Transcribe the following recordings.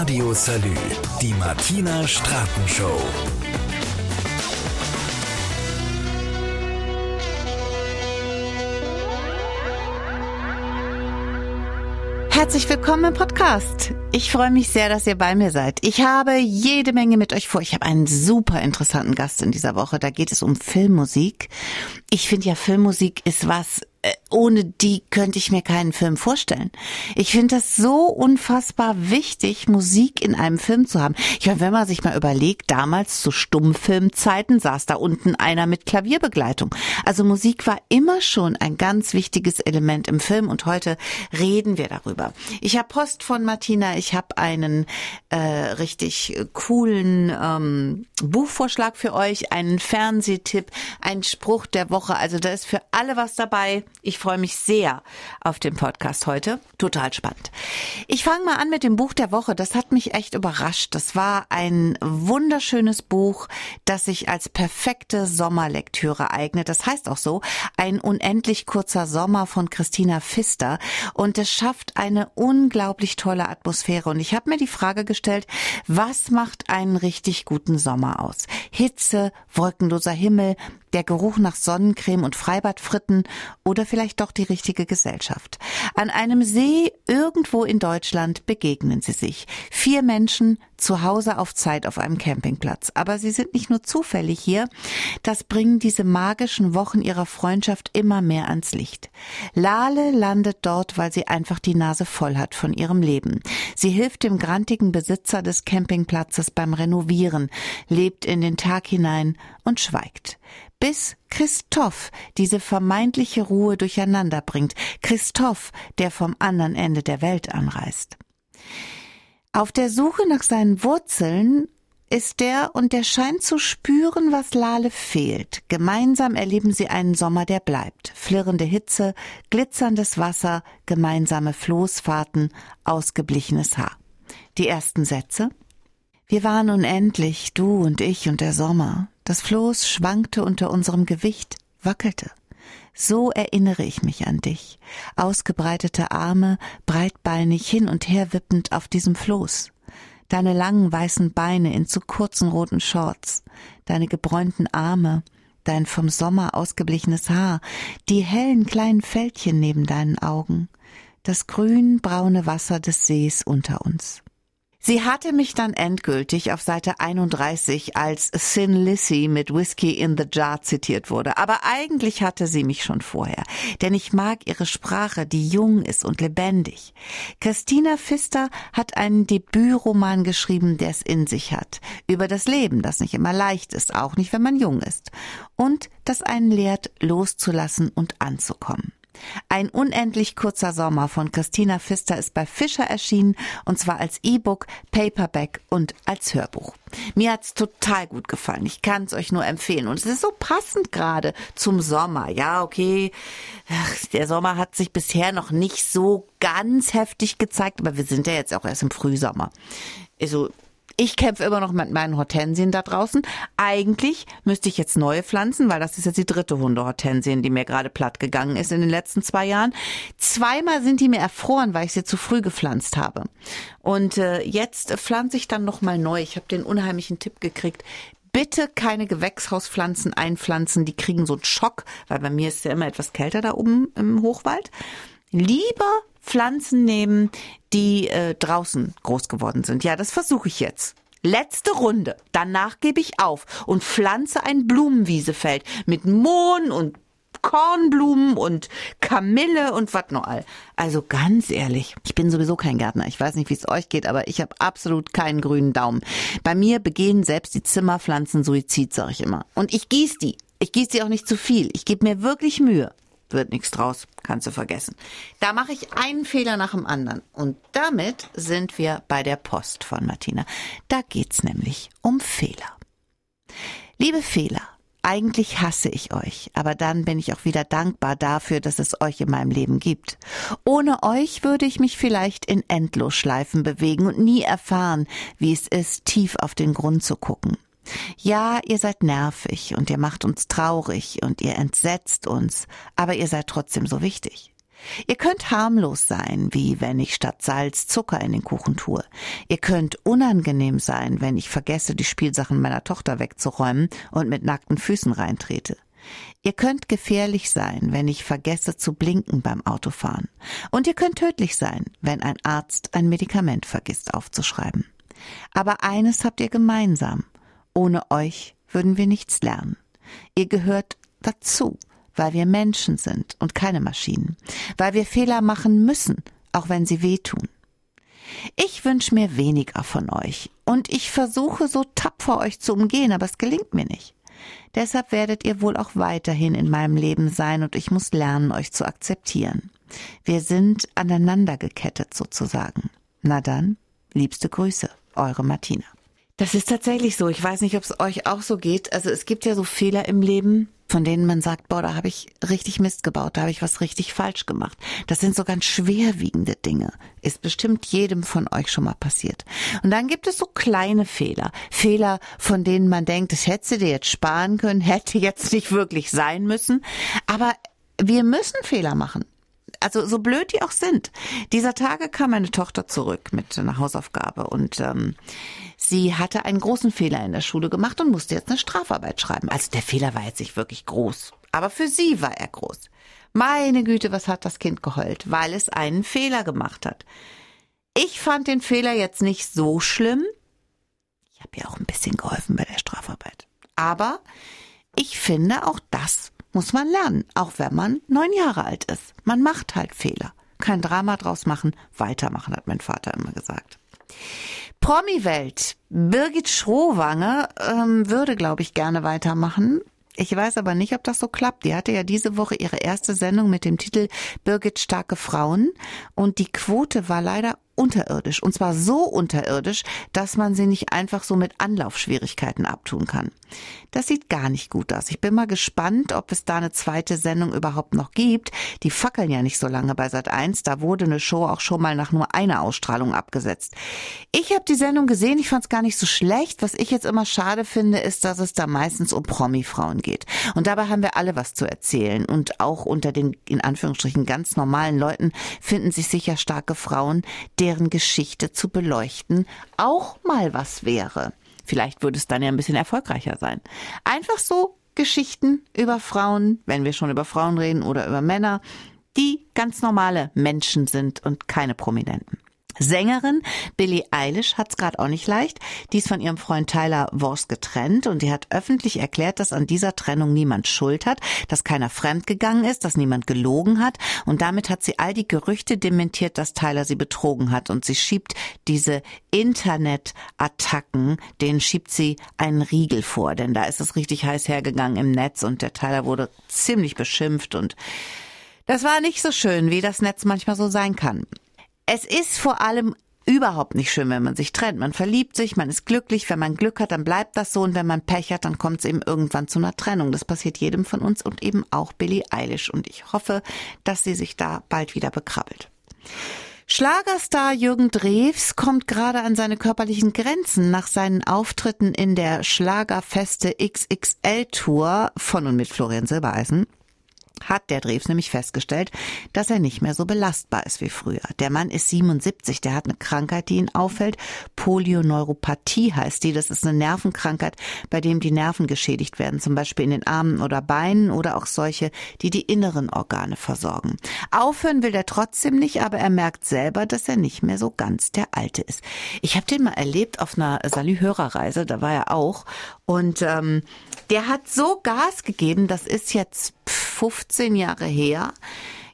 Radio Salü, die Martina Straten Show. Herzlich willkommen im Podcast. Ich freue mich sehr, dass ihr bei mir seid. Ich habe jede Menge mit euch vor. Ich habe einen super interessanten Gast in dieser Woche. Da geht es um Filmmusik. Ich finde ja, Filmmusik ist was, äh, ohne die könnte ich mir keinen Film vorstellen. Ich finde das so unfassbar wichtig, Musik in einem Film zu haben. Ich meine, wenn man sich mal überlegt, damals zu Stummfilmzeiten saß da unten einer mit Klavierbegleitung. Also Musik war immer schon ein ganz wichtiges Element im Film und heute reden wir darüber. Ich habe Post von Martina, ich habe einen äh, richtig coolen ähm, Buchvorschlag für euch, einen Fernsehtipp, einen Spruch der Woche. Also da ist für alle was dabei. Ich freue mich sehr auf den Podcast heute. Total spannend. Ich fange mal an mit dem Buch der Woche. Das hat mich echt überrascht. Das war ein wunderschönes Buch, das sich als perfekte Sommerlektüre eignet. Das heißt auch so, ein unendlich kurzer Sommer von Christina Pfister. Und es schafft eine unglaublich tolle Atmosphäre. Und ich habe mir die Frage gestellt, was macht einen richtig guten Sommer aus? Hitze, wolkenloser Himmel, der Geruch nach Sonnencreme und Freibadfritten oder vielleicht doch die richtige Gesellschaft. An einem See irgendwo in Deutschland begegnen sie sich. Vier Menschen zu Hause auf Zeit auf einem Campingplatz. Aber sie sind nicht nur zufällig hier, das bringen diese magischen Wochen ihrer Freundschaft immer mehr ans Licht. Lale landet dort, weil sie einfach die Nase voll hat von ihrem Leben. Sie hilft dem grantigen Besitzer des Campingplatzes beim Renovieren, lebt in den Tag hinein und schweigt bis Christoph diese vermeintliche Ruhe durcheinander bringt. Christoph, der vom anderen Ende der Welt anreist. Auf der Suche nach seinen Wurzeln ist der und der scheint zu spüren, was Lale fehlt. Gemeinsam erleben sie einen Sommer, der bleibt. Flirrende Hitze, glitzerndes Wasser, gemeinsame Floßfahrten, ausgeblichenes Haar. Die ersten Sätze. Wir waren unendlich, du und ich und der Sommer. Das Floß schwankte unter unserem Gewicht, wackelte. So erinnere ich mich an dich. Ausgebreitete Arme, breitbeinig hin und her wippend auf diesem Floß. Deine langen weißen Beine in zu kurzen roten Shorts, deine gebräunten Arme, dein vom Sommer ausgeblichenes Haar, die hellen kleinen Fältchen neben deinen Augen, das grün-braune Wasser des Sees unter uns. Sie hatte mich dann endgültig auf Seite 31 als Sin Lissy mit Whiskey in the Jar zitiert wurde. Aber eigentlich hatte sie mich schon vorher. Denn ich mag ihre Sprache, die jung ist und lebendig. Christina Pfister hat einen Debütroman geschrieben, der es in sich hat. Über das Leben, das nicht immer leicht ist, auch nicht, wenn man jung ist. Und das einen lehrt, loszulassen und anzukommen. Ein unendlich kurzer Sommer von Christina Pfister ist bei Fischer erschienen und zwar als E-Book, Paperback und als Hörbuch. Mir hat's total gut gefallen. Ich kann es euch nur empfehlen und es ist so passend gerade zum Sommer. Ja, okay, Ach, der Sommer hat sich bisher noch nicht so ganz heftig gezeigt, aber wir sind ja jetzt auch erst im Frühsommer. Also ich kämpfe immer noch mit meinen Hortensien da draußen. Eigentlich müsste ich jetzt neue pflanzen, weil das ist jetzt die dritte Hundehortensien, die mir gerade platt gegangen ist in den letzten zwei Jahren. Zweimal sind die mir erfroren, weil ich sie zu früh gepflanzt habe. Und äh, jetzt pflanze ich dann noch mal neu. Ich habe den unheimlichen Tipp gekriegt. Bitte keine Gewächshauspflanzen einpflanzen, die kriegen so einen Schock, weil bei mir ist ja immer etwas kälter da oben im Hochwald. Lieber Pflanzen nehmen, die äh, draußen groß geworden sind. Ja, das versuche ich jetzt. Letzte Runde. Danach gebe ich auf und pflanze ein Blumenwiesefeld mit Mohn und Kornblumen und Kamille und was noch all. Also ganz ehrlich, ich bin sowieso kein Gärtner. Ich weiß nicht, wie es euch geht, aber ich habe absolut keinen grünen Daumen. Bei mir begehen selbst die Zimmerpflanzen Suizid, sag ich immer. Und ich gieße die. Ich gieße die auch nicht zu viel. Ich gebe mir wirklich Mühe wird nichts draus, kannst du vergessen. Da mache ich einen Fehler nach dem anderen. Und damit sind wir bei der Post von Martina. Da geht's nämlich um Fehler. Liebe Fehler, eigentlich hasse ich euch, aber dann bin ich auch wieder dankbar dafür, dass es euch in meinem Leben gibt. Ohne euch würde ich mich vielleicht in Endlosschleifen bewegen und nie erfahren, wie es ist, tief auf den Grund zu gucken. Ja, ihr seid nervig und ihr macht uns traurig und ihr entsetzt uns, aber ihr seid trotzdem so wichtig. Ihr könnt harmlos sein, wie wenn ich statt Salz Zucker in den Kuchen tue. Ihr könnt unangenehm sein, wenn ich vergesse, die Spielsachen meiner Tochter wegzuräumen und mit nackten Füßen reintrete. Ihr könnt gefährlich sein, wenn ich vergesse zu blinken beim Autofahren. Und ihr könnt tödlich sein, wenn ein Arzt ein Medikament vergisst aufzuschreiben. Aber eines habt ihr gemeinsam. Ohne euch würden wir nichts lernen. Ihr gehört dazu weil wir Menschen sind und keine Maschinen, weil wir Fehler machen müssen, auch wenn sie wehtun. Ich wünsche mir weniger von euch und ich versuche so tapfer euch zu umgehen, aber es gelingt mir nicht. Deshalb werdet ihr wohl auch weiterhin in meinem Leben sein und ich muss lernen, euch zu akzeptieren. Wir sind aneinander gekettet sozusagen. Na dann, liebste Grüße, eure Martina. Das ist tatsächlich so. Ich weiß nicht, ob es euch auch so geht. Also es gibt ja so Fehler im Leben, von denen man sagt, boah, da habe ich richtig Mist gebaut, da habe ich was richtig falsch gemacht. Das sind so ganz schwerwiegende Dinge. Ist bestimmt jedem von euch schon mal passiert. Und dann gibt es so kleine Fehler. Fehler, von denen man denkt, das hätte dir jetzt sparen können, hätte jetzt nicht wirklich sein müssen. Aber wir müssen Fehler machen also so blöd die auch sind. Dieser Tage kam meine Tochter zurück mit einer Hausaufgabe und ähm, sie hatte einen großen Fehler in der Schule gemacht und musste jetzt eine Strafarbeit schreiben. Also der Fehler war jetzt nicht wirklich groß, aber für sie war er groß. Meine Güte, was hat das Kind geheult, weil es einen Fehler gemacht hat. Ich fand den Fehler jetzt nicht so schlimm. Ich habe ja auch ein bisschen geholfen bei der Strafarbeit. Aber ich finde, auch das muss man lernen, auch wenn man neun Jahre alt ist. Man macht halt Fehler. Kein Drama draus machen, weitermachen, hat mein Vater immer gesagt. Promi-Welt. Birgit Schrowange ähm, würde, glaube ich, gerne weitermachen. Ich weiß aber nicht, ob das so klappt. Die hatte ja diese Woche ihre erste Sendung mit dem Titel Birgit starke Frauen und die Quote war leider unterirdisch. Und zwar so unterirdisch, dass man sie nicht einfach so mit Anlaufschwierigkeiten abtun kann. Das sieht gar nicht gut aus. Ich bin mal gespannt, ob es da eine zweite Sendung überhaupt noch gibt. Die fackeln ja nicht so lange bei Sat 1. Da wurde eine Show auch schon mal nach nur einer Ausstrahlung abgesetzt. Ich habe die Sendung gesehen, ich fand es gar nicht so schlecht. Was ich jetzt immer schade finde, ist, dass es da meistens um Promi-Frauen geht. Und dabei haben wir alle was zu erzählen. Und auch unter den in Anführungsstrichen ganz normalen Leuten finden sich sicher starke Frauen, deren Geschichte zu beleuchten auch mal was wäre. Vielleicht würde es dann ja ein bisschen erfolgreicher sein. Einfach so Geschichten über Frauen, wenn wir schon über Frauen reden oder über Männer, die ganz normale Menschen sind und keine Prominenten. Sängerin. Billie Eilish hat's gerade auch nicht leicht. Die ist von ihrem Freund Tyler Wors getrennt und die hat öffentlich erklärt, dass an dieser Trennung niemand Schuld hat, dass keiner fremdgegangen ist, dass niemand gelogen hat. Und damit hat sie all die Gerüchte dementiert, dass Tyler sie betrogen hat. Und sie schiebt diese Internetattacken, denen schiebt sie einen Riegel vor, denn da ist es richtig heiß hergegangen im Netz und der Tyler wurde ziemlich beschimpft. Und das war nicht so schön, wie das Netz manchmal so sein kann. Es ist vor allem überhaupt nicht schön, wenn man sich trennt. Man verliebt sich, man ist glücklich. Wenn man Glück hat, dann bleibt das so. Und wenn man Pech hat, dann kommt es eben irgendwann zu einer Trennung. Das passiert jedem von uns und eben auch Billie Eilish. Und ich hoffe, dass sie sich da bald wieder bekrabbelt. Schlagerstar Jürgen Drews kommt gerade an seine körperlichen Grenzen nach seinen Auftritten in der Schlagerfeste XXL Tour von und mit Florian Silbereisen hat der Drews nämlich festgestellt, dass er nicht mehr so belastbar ist wie früher. Der Mann ist 77, der hat eine Krankheit, die ihn auffällt. Polioneuropathie heißt die. Das ist eine Nervenkrankheit, bei dem die Nerven geschädigt werden, zum Beispiel in den Armen oder Beinen oder auch solche, die die inneren Organe versorgen. Aufhören will er trotzdem nicht, aber er merkt selber, dass er nicht mehr so ganz der Alte ist. Ich habe den mal erlebt auf einer Salü-Hörerreise, da war er auch. Und ähm, der hat so Gas gegeben, das ist jetzt 15 Jahre her.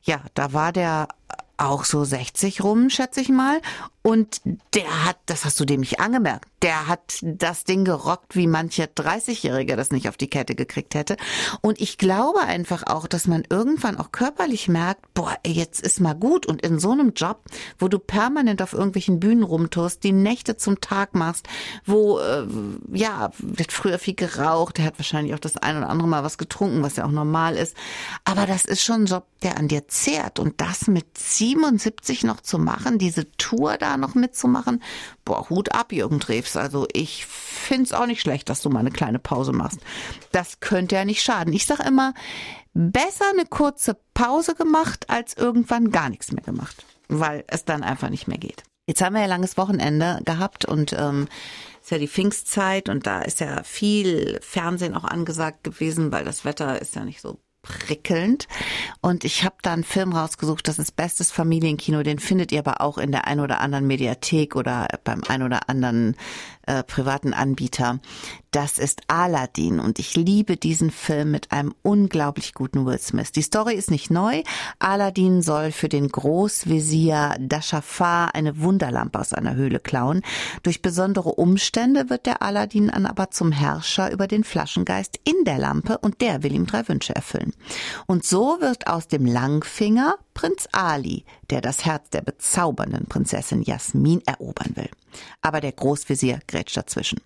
Ja, da war der auch so 60 rum, schätze ich mal. Und der hat, das hast du dem nicht angemerkt, der hat das Ding gerockt, wie mancher 30-Jährige das nicht auf die Kette gekriegt hätte. Und ich glaube einfach auch, dass man irgendwann auch körperlich merkt, boah, jetzt ist mal gut. Und in so einem Job, wo du permanent auf irgendwelchen Bühnen rumtust, die Nächte zum Tag machst, wo, äh, ja, wird früher viel geraucht, der hat wahrscheinlich auch das ein oder andere Mal was getrunken, was ja auch normal ist. Aber das ist schon ein Job, der an dir zehrt. Und das mit 77 noch zu machen, diese Tour da noch mitzumachen, boah, Hut ab, Jürgen Drews. Also ich find's auch nicht schlecht, dass du mal eine kleine Pause machst. Das könnte ja nicht schaden. Ich sag immer, besser eine kurze Pause gemacht, als irgendwann gar nichts mehr gemacht, weil es dann einfach nicht mehr geht. Jetzt haben wir ja langes Wochenende gehabt und ähm, ist ja die Pfingstzeit und da ist ja viel Fernsehen auch angesagt gewesen, weil das Wetter ist ja nicht so prickelnd. Und ich habe da einen Film rausgesucht, das ist Bestes Familienkino. Den findet ihr aber auch in der ein oder anderen Mediathek oder beim ein oder anderen äh, privaten Anbieter. Das ist Aladdin und ich liebe diesen Film mit einem unglaublich guten Will Smith. Die Story ist nicht neu. Aladdin soll für den Großvezier Dashafar eine Wunderlampe aus einer Höhle klauen. Durch besondere Umstände wird der Aladdin dann aber zum Herrscher über den Flaschengeist in der Lampe und der will ihm drei Wünsche erfüllen. Und so wird aus dem Langfinger Prinz Ali, der das Herz der bezaubernden Prinzessin Jasmin erobern will. Aber der Großvezier grätscht dazwischen.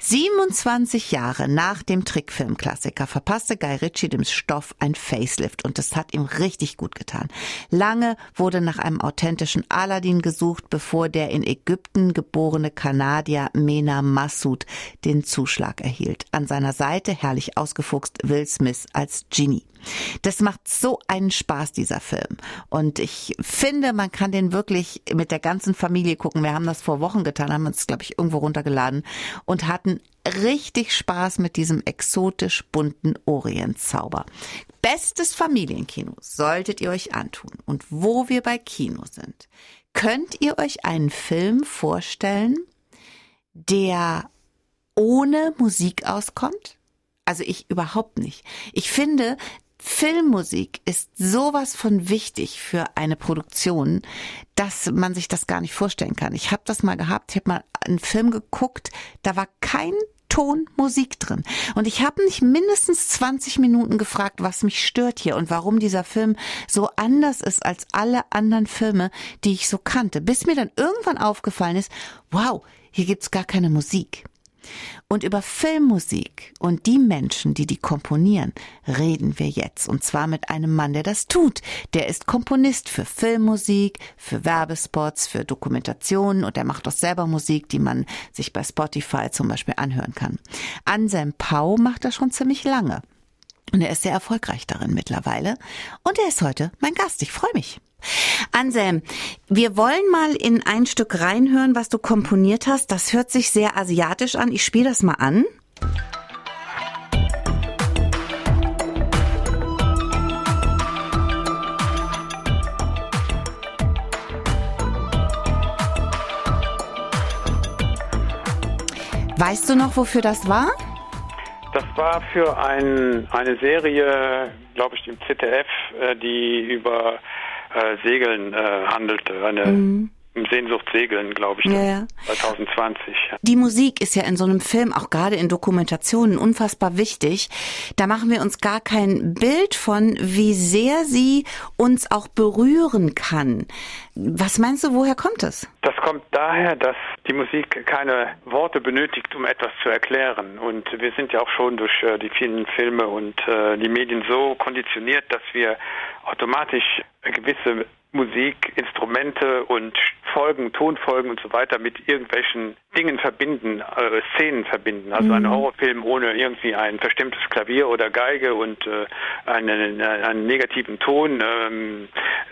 27 Jahre nach dem Trickfilmklassiker verpasste Guy Ritchie dem Stoff ein Facelift und das hat ihm richtig gut getan. Lange wurde nach einem authentischen Aladdin gesucht, bevor der in Ägypten geborene Kanadier Mena Massoud den Zuschlag erhielt. An seiner Seite herrlich ausgefuchst Will Smith als Genie. Das macht so einen Spaß, dieser Film. Und ich finde, man kann den wirklich mit der ganzen Familie gucken. Wir haben das vor Wochen getan, haben uns, glaube ich, irgendwo runtergeladen und hatten richtig Spaß mit diesem exotisch bunten Orientzauber. Bestes Familienkino solltet ihr euch antun. Und wo wir bei Kino sind, könnt ihr euch einen Film vorstellen, der ohne Musik auskommt? Also ich überhaupt nicht. Ich finde, Filmmusik ist sowas von wichtig für eine Produktion, dass man sich das gar nicht vorstellen kann. Ich habe das mal gehabt, ich habe mal einen Film geguckt, da war kein Ton Musik drin. Und ich habe mich mindestens 20 Minuten gefragt, was mich stört hier und warum dieser Film so anders ist als alle anderen Filme, die ich so kannte. Bis mir dann irgendwann aufgefallen ist, wow, hier gibt's gar keine Musik. Und über Filmmusik und die Menschen, die die komponieren, reden wir jetzt. Und zwar mit einem Mann, der das tut. Der ist Komponist für Filmmusik, für Werbespots, für Dokumentationen und er macht auch selber Musik, die man sich bei Spotify zum Beispiel anhören kann. Anselm Pau macht das schon ziemlich lange. Und er ist sehr erfolgreich darin mittlerweile. Und er ist heute mein Gast. Ich freue mich. Anselm, wir wollen mal in ein Stück reinhören, was du komponiert hast. Das hört sich sehr asiatisch an. Ich spiele das mal an. Weißt du noch, wofür das war? Das war für ein, eine Serie, glaube ich, im ZDF, äh, die über äh, Segeln äh, handelte. Eine mhm. Sehnsucht segeln, glaube ich, ja, ja. 2020. Die Musik ist ja in so einem Film, auch gerade in Dokumentationen, unfassbar wichtig. Da machen wir uns gar kein Bild von, wie sehr sie uns auch berühren kann. Was meinst du, woher kommt es? Das kommt daher, dass die Musik keine Worte benötigt, um etwas zu erklären. Und wir sind ja auch schon durch äh, die vielen Filme und äh, die Medien so konditioniert, dass wir automatisch gewisse Musik, Instrumente und Folgen, Tonfolgen und so weiter mit irgendwelchen Dingen verbinden, äh, Szenen verbinden. Also mhm. ein Horrorfilm ohne irgendwie ein verstimmtes Klavier oder Geige und äh, einen, äh, einen negativen Ton ähm,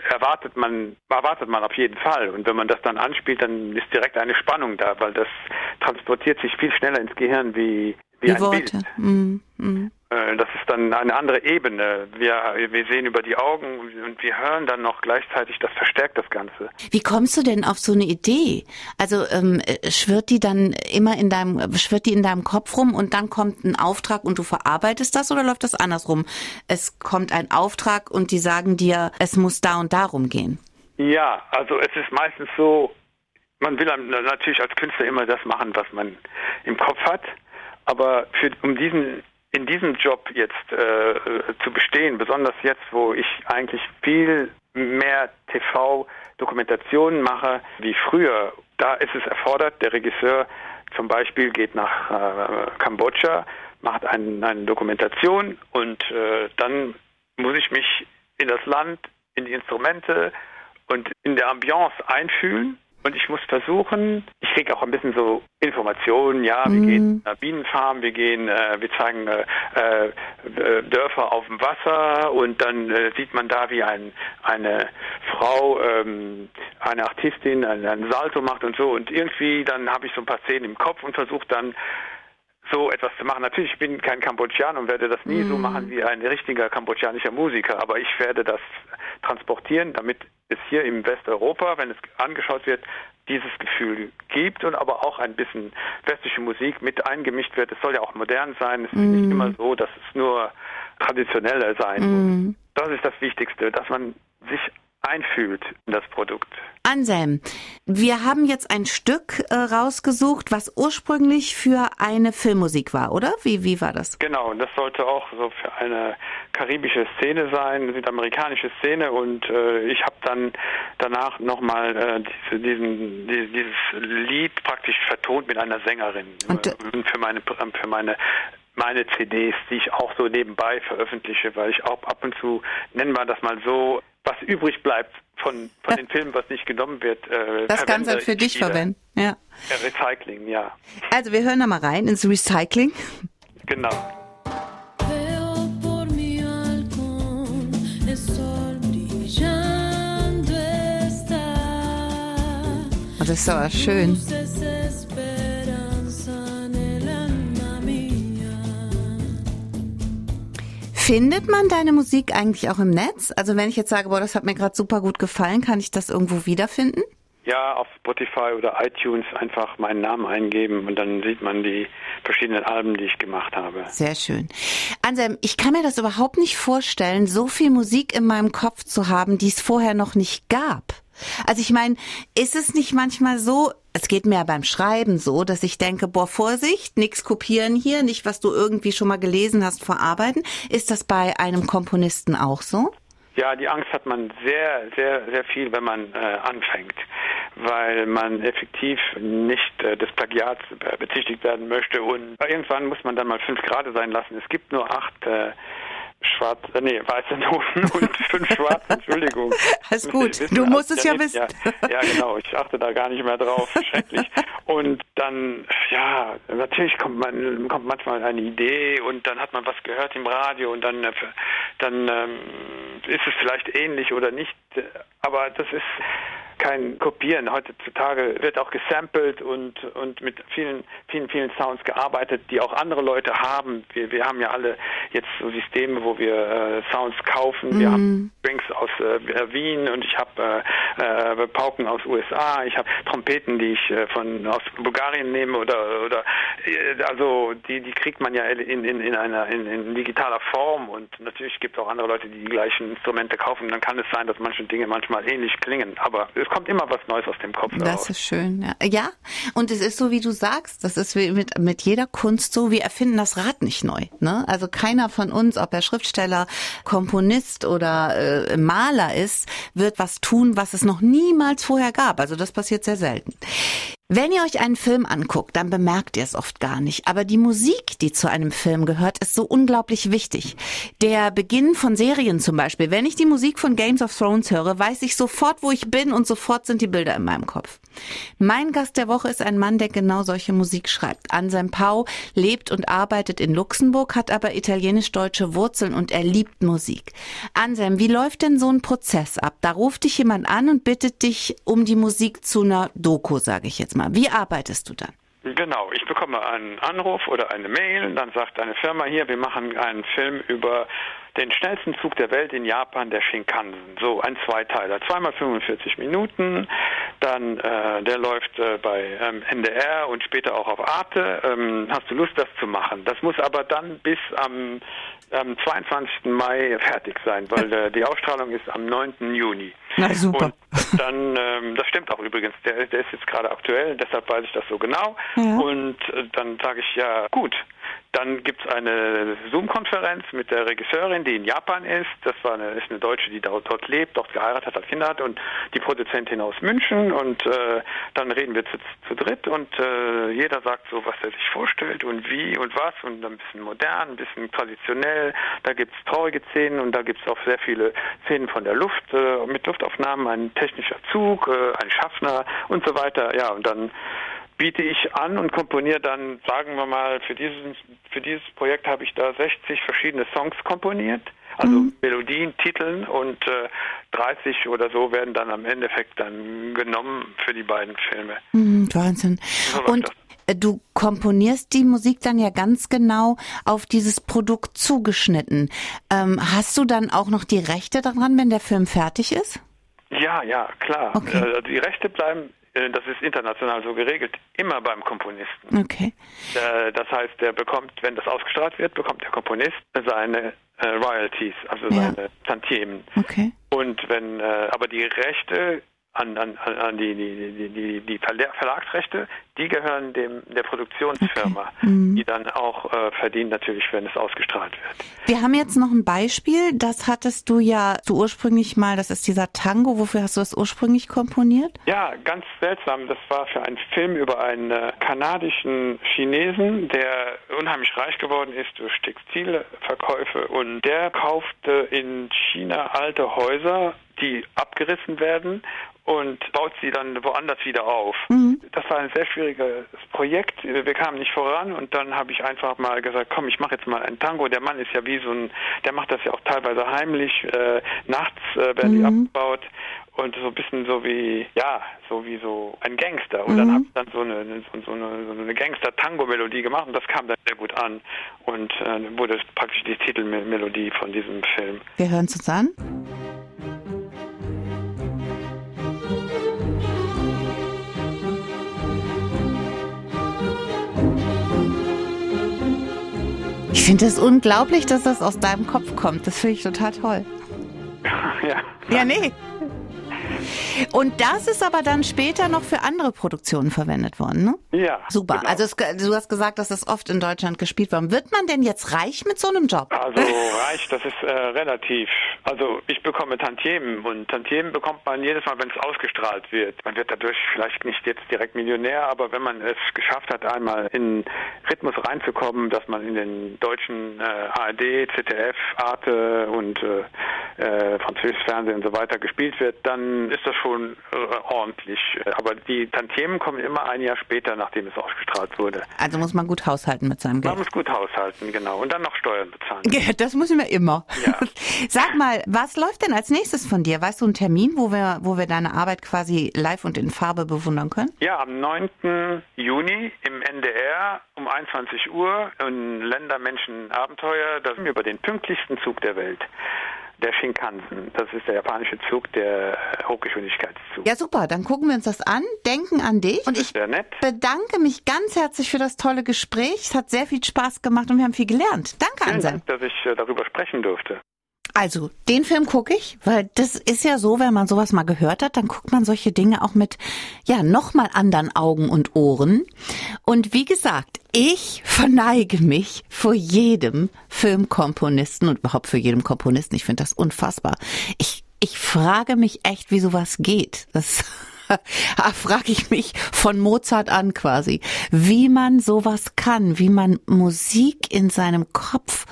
erwartet man erwartet man auf jeden Fall. Und wenn man das dann anspielt, dann ist direkt eine Spannung da, weil das transportiert sich viel schneller ins Gehirn wie wie, wie ein Worte. Bild. Mhm. Mhm. Äh, das ist dann eine andere Ebene. Wir, wir sehen über die Augen und wir hören dann noch gleichzeitig, das verstärkt das Ganze. Wie kommst du denn auf so eine Idee? Also ähm, schwirrt die dann immer in deinem, schwirrt die in deinem Kopf rum und dann kommt ein Auftrag und du verarbeitest das oder läuft das andersrum? Es kommt ein Auftrag und die sagen dir, es muss da und darum gehen. Ja, also es ist meistens so, man will natürlich als Künstler immer das machen, was man im Kopf hat. Aber für, um diesen in diesem Job jetzt äh, zu bestehen, besonders jetzt, wo ich eigentlich viel mehr TV-Dokumentationen mache wie früher, da ist es erfordert, der Regisseur zum Beispiel geht nach äh, Kambodscha, macht ein, eine Dokumentation und äh, dann muss ich mich in das Land, in die Instrumente und in der Ambiance einfühlen Und ich muss versuchen, kriege auch ein bisschen so Informationen, ja, wir Mhm. gehen in eine Bienenfarm, wir gehen, äh, wir zeigen äh, äh, Dörfer auf dem Wasser und dann äh, sieht man da, wie ein, eine Frau, ähm, eine Artistin, einen, einen Salto macht und so und irgendwie dann habe ich so ein paar Szenen im Kopf und versuche dann so etwas zu machen. Natürlich, ich bin kein Kambodschaner und werde das nie so machen wie ein richtiger kambodschanischer Musiker, aber ich werde das transportieren, damit es hier im Westeuropa, wenn es angeschaut wird, dieses Gefühl gibt und aber auch ein bisschen westliche Musik mit eingemischt wird. Es soll ja auch modern sein. Es ist nicht immer so, dass es nur traditioneller sein muss. Das ist das Wichtigste, dass man sich einfühlt in das Produkt. Anselm, wir haben jetzt ein Stück äh, rausgesucht, was ursprünglich für eine Filmmusik war, oder? Wie, wie war das? Genau, und das sollte auch so für eine karibische Szene sein, südamerikanische Szene und äh, ich habe dann danach nochmal äh, diese, diesen, die, dieses Lied praktisch vertont mit einer Sängerin Und, äh, für meine für meine meine CDs, die ich auch so nebenbei veröffentliche, weil ich auch ab und zu, nennen wir das mal so, was übrig bleibt von, von den Filmen, was nicht genommen wird. Äh, Das kannst du für ich dich wieder. verwenden. Ja, Recycling, ja, Also wir hören da mal rein ins Recycling. genau. Das ist aber schön. Findet man deine Musik eigentlich auch im Netz? Also wenn ich jetzt sage, boah, das hat mir gerade super gut gefallen, kann ich das irgendwo wiederfinden? Ja, auf Spotify oder iTunes einfach meinen Namen eingeben und dann sieht man die verschiedenen Alben, die ich gemacht habe. Sehr schön. Anselm, ich kann mir das überhaupt nicht vorstellen, so viel Musik in meinem Kopf zu haben, die es vorher noch nicht gab. Also ich meine, ist es nicht manchmal so, es geht mir beim Schreiben so, dass ich denke, boah, Vorsicht, nix kopieren hier, nicht was du irgendwie schon mal gelesen hast, verarbeiten. Ist das bei einem Komponisten auch so? Ja, die Angst hat man sehr, sehr, sehr viel, wenn man äh, anfängt, weil man effektiv nicht äh, des Plagiats äh, bezichtigt werden möchte und irgendwann muss man dann mal fünf Grade sein lassen. Es gibt nur acht äh, schwarz, äh, nee, weiße Noten und fünf schwarze, Entschuldigung. Alles gut. Du als musst es ja wissen. Ja, ja, genau. Ich achte da gar nicht mehr drauf. Schrecklich. Und dann, ja, natürlich kommt man kommt manchmal eine Idee und dann hat man was gehört im Radio und dann, äh, dann ähm, ist es vielleicht ähnlich oder nicht. Aber das ist kein Kopieren. Heutzutage wird auch gesampelt und, und mit vielen, vielen, vielen Sounds gearbeitet, die auch andere Leute haben. Wir, wir haben ja alle jetzt so Systeme, wo wir äh, Sounds kaufen. Wir haben Strings aus äh, Wien und ich habe äh, äh, Pauken aus USA. Ich habe Trompeten, die ich äh, von aus Bulgarien nehme oder oder äh, also die die kriegt man ja in in, in einer in, in digitaler Form und natürlich gibt es auch andere Leute, die die gleichen Instrumente kaufen. Dann kann es sein, dass manche Dinge manchmal ähnlich klingen, aber es kommt immer was Neues aus dem Kopf Das heraus. ist schön, ja. Ja, und es ist so, wie du sagst, das ist wie mit, mit jeder Kunst so, wir erfinden das Rad nicht neu. Ne? Also keiner von uns, ob er Schriftsteller, Komponist oder äh, Maler ist, wird was tun, was es noch niemals vorher gab. Also das passiert sehr selten. Wenn ihr euch einen Film anguckt, dann bemerkt ihr es oft gar nicht. Aber die Musik, die zu einem Film gehört, ist so unglaublich wichtig. Der Beginn von Serien zum Beispiel. Wenn ich die Musik von Games of Thrones höre, weiß ich sofort, wo ich bin und sofort sind die Bilder in meinem Kopf. Mein Gast der Woche ist ein Mann, der genau solche Musik schreibt. Anselm Pau lebt und arbeitet in Luxemburg, hat aber italienisch-deutsche Wurzeln und er liebt Musik. Anselm, wie läuft denn so ein Prozess ab? Da ruft dich jemand an und bittet dich um die Musik zu einer Doku, sage ich jetzt mal. Wie arbeitest du dann? Genau, ich bekomme einen Anruf oder eine Mail, dann sagt eine Firma hier, wir machen einen Film über den schnellsten Zug der Welt in Japan, der Shinkansen. So ein Zweiteiler, zweimal 45 Minuten, dann äh, der läuft äh, bei ähm, NDR und später auch auf Arte. Ähm, hast du Lust, das zu machen? Das muss aber dann bis am, am 22. Mai fertig sein, weil äh, die Ausstrahlung ist am 9. Juni. Na, super. Und dann, ähm, das stimmt auch übrigens, der, der ist jetzt gerade aktuell, deshalb weiß ich das so genau. Ja. Und äh, dann sage ich ja, gut, Dann gibt's eine Zoom-Konferenz mit der Regisseurin, die in Japan ist. Das war eine, ist eine Deutsche, die dort, lebt, dort geheiratet hat, Kinder hat und die Produzentin aus München. Und äh, dann reden wir zu, zu dritt und äh, jeder sagt so, was er sich vorstellt und wie und was und ein bisschen modern, ein bisschen traditionell. Da gibt's traurige Szenen und da gibt's auch sehr viele Szenen von der Luft äh, mit Luftaufnahmen, ein technischer Zug, äh, ein Schaffner und so weiter. Ja, und dann biete ich an und komponiere dann, sagen wir mal, für dieses, für dieses Projekt habe ich da 60 verschiedene Songs komponiert, also Mhm. Melodien, Titeln und äh, 30 oder so werden dann am Endeffekt dann genommen für die beiden Filme. Hm, Wahnsinn. läuft Und das. äh, du komponierst die Musik dann ja ganz genau auf dieses Produkt zugeschnitten. Ähm, hast du dann auch noch die Rechte daran, wenn der Film fertig ist? Ja, ja, klar. Okay. Äh, die Rechte bleiben, das ist international so geregelt, immer beim Komponisten. Okay. Äh, das heißt, der bekommt, wenn das ausgestrahlt wird, bekommt der Komponist seine äh, Royalties, also Ja. seine Tantiemen. Okay. Und wenn, äh, aber die Rechte an, an, an an die, die, die, die, die Verla- Verlagsrechte, die gehören dem der Produktionsfirma, Mhm. die dann auch äh, verdient natürlich, wenn es ausgestrahlt wird. Wir haben jetzt noch ein Beispiel, das hattest du ja du ursprünglich mal, das ist dieser Tango, wofür hast du das ursprünglich komponiert? Ja, ganz seltsam. Das war für einen Film über einen äh, kanadischen Chinesen, der unheimlich reich geworden ist durch Textilverkäufe und der kaufte in China alte Häuser, die abgerissen werden und baut sie dann woanders wieder auf. Das war ein sehr schwieriges Projekt. Wir kamen nicht voran und dann habe ich einfach mal gesagt, komm, ich mache jetzt mal ein Tango. Der Mann ist ja wie so ein, der macht das ja auch teilweise heimlich. Äh, nachts äh, werden die abgebaut und so ein bisschen so wie, ja, so wie so ein Gangster. Und dann habe ich dann so eine, so, so eine, so eine Gangster-Tango-Melodie gemacht und das kam dann sehr gut an und äh, wurde praktisch die Titelmelodie von diesem Film. Wir hören es uns an. Ich finde es unglaublich, dass das aus deinem Kopf kommt. Das finde ich total toll. ja. Ja, nee. Und das ist aber dann später noch für andere Produktionen verwendet worden, ne? Ja. Super. genau. Also es, du hast gesagt, dass das oft in Deutschland gespielt wird. Wird man denn jetzt reich mit so einem Job? Also reich, das ist äh, relativ. Also ich bekomme Tantiemen und Tantiemen bekommt man jedes Mal, wenn es ausgestrahlt wird. Man wird dadurch vielleicht nicht jetzt direkt Millionär, aber wenn man es geschafft hat, einmal in Rhythmus reinzukommen, dass man in den deutschen äh, ARD, ZDF, Arte und äh, äh, französisches Fernsehen und so weiter gespielt wird, dann ist das schon äh, ordentlich. Aber die Tantiemen kommen immer ein Jahr später, nachdem es ausgestrahlt wurde. Also muss man gut haushalten mit seinem Man Geld. muss gut haushalten, genau. Und dann noch Steuern bezahlen. Das müssen wir immer. Ja. Sag mal, was läuft denn als nächstes von dir? Weißt du einen Termin, wo wir, wo wir deine Arbeit quasi live und in Farbe bewundern können? Ja, am 9. Juni im NDR um 21 Uhr in Länder, Menschen, Abenteuer, das über den pünktlichsten Zug der Welt. Der Shinkansen. Das ist der japanische Zug, der Hochgeschwindigkeitszug. Ja, super. Dann gucken wir uns das an, denken an dich. Und ich bedanke mich ganz herzlich für das tolle Gespräch. Es hat sehr viel Spaß gemacht und wir haben viel gelernt. Danke, Anselm. Dank, dass ich äh, darüber sprechen durfte. Also, den Film gucke ich, weil das ist ja so, wenn man sowas mal gehört hat, dann guckt man solche Dinge auch mit, ja, nochmal anderen Augen und Ohren. Und wie gesagt, ich verneige mich vor jedem Filmkomponisten und überhaupt für jedem Komponisten. Ich finde das unfassbar. Ich, ich frage mich echt, wie sowas geht. Das frage ich mich von Mozart an quasi, wie man sowas kann, wie man Musik in seinem Kopf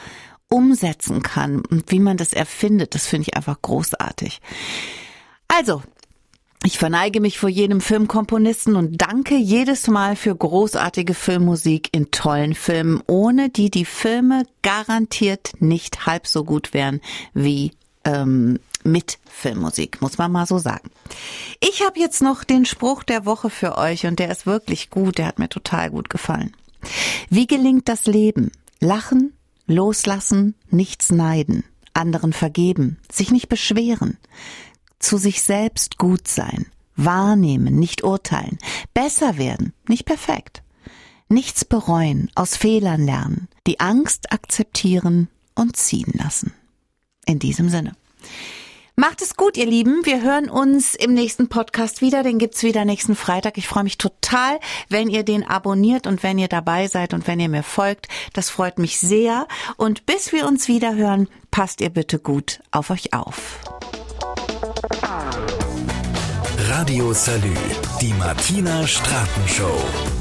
umsetzen kann und wie man das erfindet, das finde ich einfach großartig. Also, ich verneige mich vor jedem Filmkomponisten und danke jedes Mal für großartige Filmmusik in tollen Filmen, ohne die die Filme garantiert nicht halb so gut wären wie ähm, mit Filmmusik, muss man mal so sagen. Ich habe jetzt noch den Spruch der Woche für euch und der ist wirklich gut, der hat mir total gut gefallen. Wie gelingt das Leben? Lachen, loslassen, nichts neiden, anderen vergeben, sich nicht beschweren, zu sich selbst gut sein, wahrnehmen, nicht urteilen, besser werden, nicht perfekt, nichts bereuen, aus Fehlern lernen, die Angst akzeptieren und ziehen lassen. In diesem Sinne. Macht es gut, ihr Lieben. Wir hören uns im nächsten Podcast wieder. Den gibt's wieder nächsten Freitag. Ich freue mich total, wenn ihr den abonniert und wenn ihr dabei seid und wenn ihr mir folgt. Das freut mich sehr. Und bis wir uns wieder hören, passt ihr bitte gut auf euch auf. Radio Salü, die Martina Straten Show.